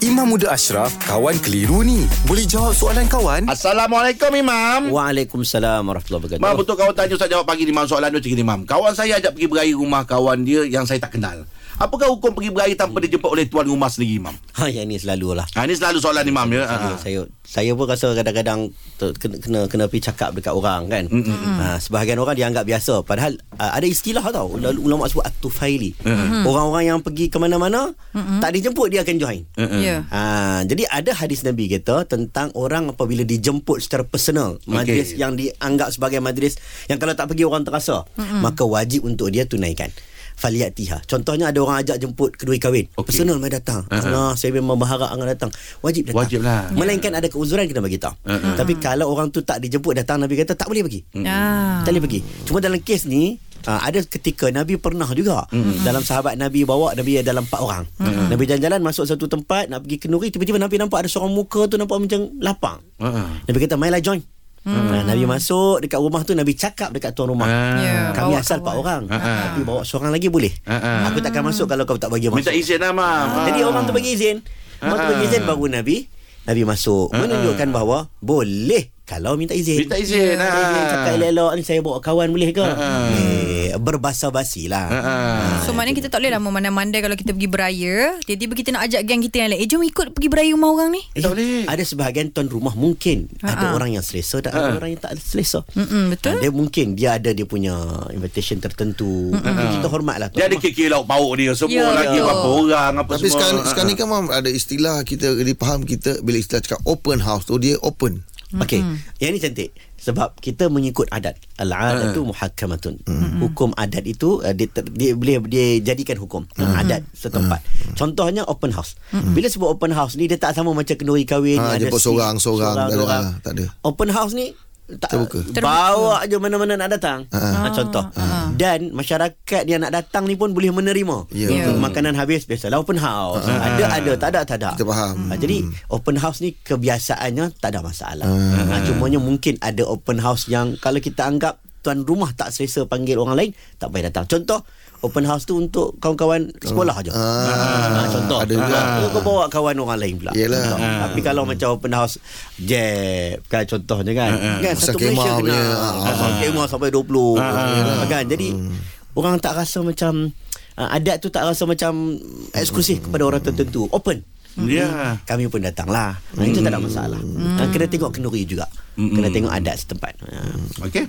Imam Muda Ashraf, kawan keliru ni. Boleh jawab soalan kawan? Assalamualaikum Imam. Waalaikumsalam warahmatullahi wabarakatuh. Mam betul kawan tanya Ustaz jawab pagi ni Mam soalan dia macam ni Mam. Kawan saya ajak pergi beraya rumah kawan dia yang saya tak kenal. Apakah hukum pergi beraya tanpa dijemput oleh tuan rumah sendiri Mam? Ha yang ni selalu lah. Ha ni selalu soalan ni Mam ya. Ha. Ha. Saya saya pun rasa kadang-kadang kena kena, kena pergi cakap dekat orang kan. Mm-hmm. Ha, sebahagian orang dia anggap biasa padahal uh, ada istilah tau Ul- ulama sebut at-tufaili. Mm-hmm. Orang-orang yang pergi ke mana-mana mm-hmm. tak dijemput dia akan join. Mm-mm. Ya. Ha, jadi ada hadis Nabi kita tentang orang apabila dijemput secara personal majlis yang dianggap sebagai majlis yang kalau tak pergi orang terasa mm-hmm. maka wajib untuk dia tunaikan faliyatiha. Contohnya ada orang ajak jemput kedua kahwin. Okey. Personal mai datang. Uh-huh. saya memang berharap angah datang. Wajib datang. Wajib lah. Melainkan ada keuzuran kita bagi tahu. Uh-uh. Tapi kalau orang tu tak dijemput datang Nabi kata tak boleh pergi. Ah. Tak boleh pergi. Cuma dalam kes ni uh, ada ketika Nabi pernah juga mm-hmm. dalam sahabat Nabi bawa Nabi dalam empat orang. Mm-hmm. Nabi jalan-jalan masuk satu tempat nak pergi kenduri tiba-tiba Nabi nampak ada seorang muka tu nampak macam lapang. Ha. Nabi kata mainlah join. Hmm. Nabi masuk dekat rumah tu Nabi cakap dekat tuan rumah. Ah. Ya, Kami bawa asal empat orang. Ah, ah. Tapi bawa seorang lagi boleh. Ah, ah. Aku takkan masuk kalau kau tak bagi masuk. Minta izin lah Mam. Ah, Jadi orang tu bagi izin. Orang tu bagi izin baru Nabi Nabi masuk Ah, menunjukkan bahawa boleh kalau minta izin. Minta izin. Izin, Ha. Cakap elok ni saya bawa kawan boleh ke? Ah. Eh, berbasa-basi lah. Ha. So maknanya kita tak boleh lah memandai-mandai kalau kita pergi beraya. Tiba-tiba kita nak ajak geng kita yang lain. Eh jom ikut pergi beraya rumah orang ni. Eh, Tak boleh. Ada sebahagian tuan rumah mungkin Ha, ada orang yang selesa dan ada orang yang tak selesa. Mm-mm, betul. Dia mungkin dia ada dia punya invitation tertentu. Kita hormatlah tuan Dia ada rumah. kira lauk pauk dia semua Ya, lagi betul. berapa orang apa Tapi semua. sekarang, Ha. sekarang ni kan mam ada istilah kita dipaham kita bila istilah cakap open house tu dia open. Okey. Yang ni cantik sebab kita mengikut adat. Al-adatu muhakkamatun. Hukum adat itu uh, dia, ter- dia boleh dia jadikan hukum uh, adat setempat. Contohnya open house. Bila sebut open house ni dia tak sama macam kenduri kahwin Ha, ada jemput seat, seorang, seorang, tak ada, ha, ada. Open house ni tak Terbuka. bawa aja mana-mana nak datang. Ha. Ha, contoh. Dan masyarakat yang nak datang ni pun boleh menerima. Ya, Untuk betul. Makanan habis biasalah open house. Ada ada tak ada tak ada. Kita faham. Ha, jadi open house ni kebiasaannya tak ada masalah. Ha, cumanya mungkin ada open house yang kalau kita anggap tuan rumah tak selesa panggil orang lain tak payah datang. Contoh open house tu untuk kawan-kawan sekolah aja. Ah, Ha, contoh. ada juga. Ha, kau bawa kawan orang lain pula. Yelah. Contoh. Ah. Tapi kalau macam open house jeb kan contohnya kan. Kan Pasal satu Malaysia kena. punya, Ha, ah, kemah sampai 20. Kan. Jadi orang tak rasa macam uh, adat tu tak rasa macam eksklusif kepada orang tertentu. Open. Ya. Kami pun datanglah. Hmm. Itu tak ada masalah. Hmm. Kena tengok kenduri juga. Kena tengok adat setempat. Ha. Okey.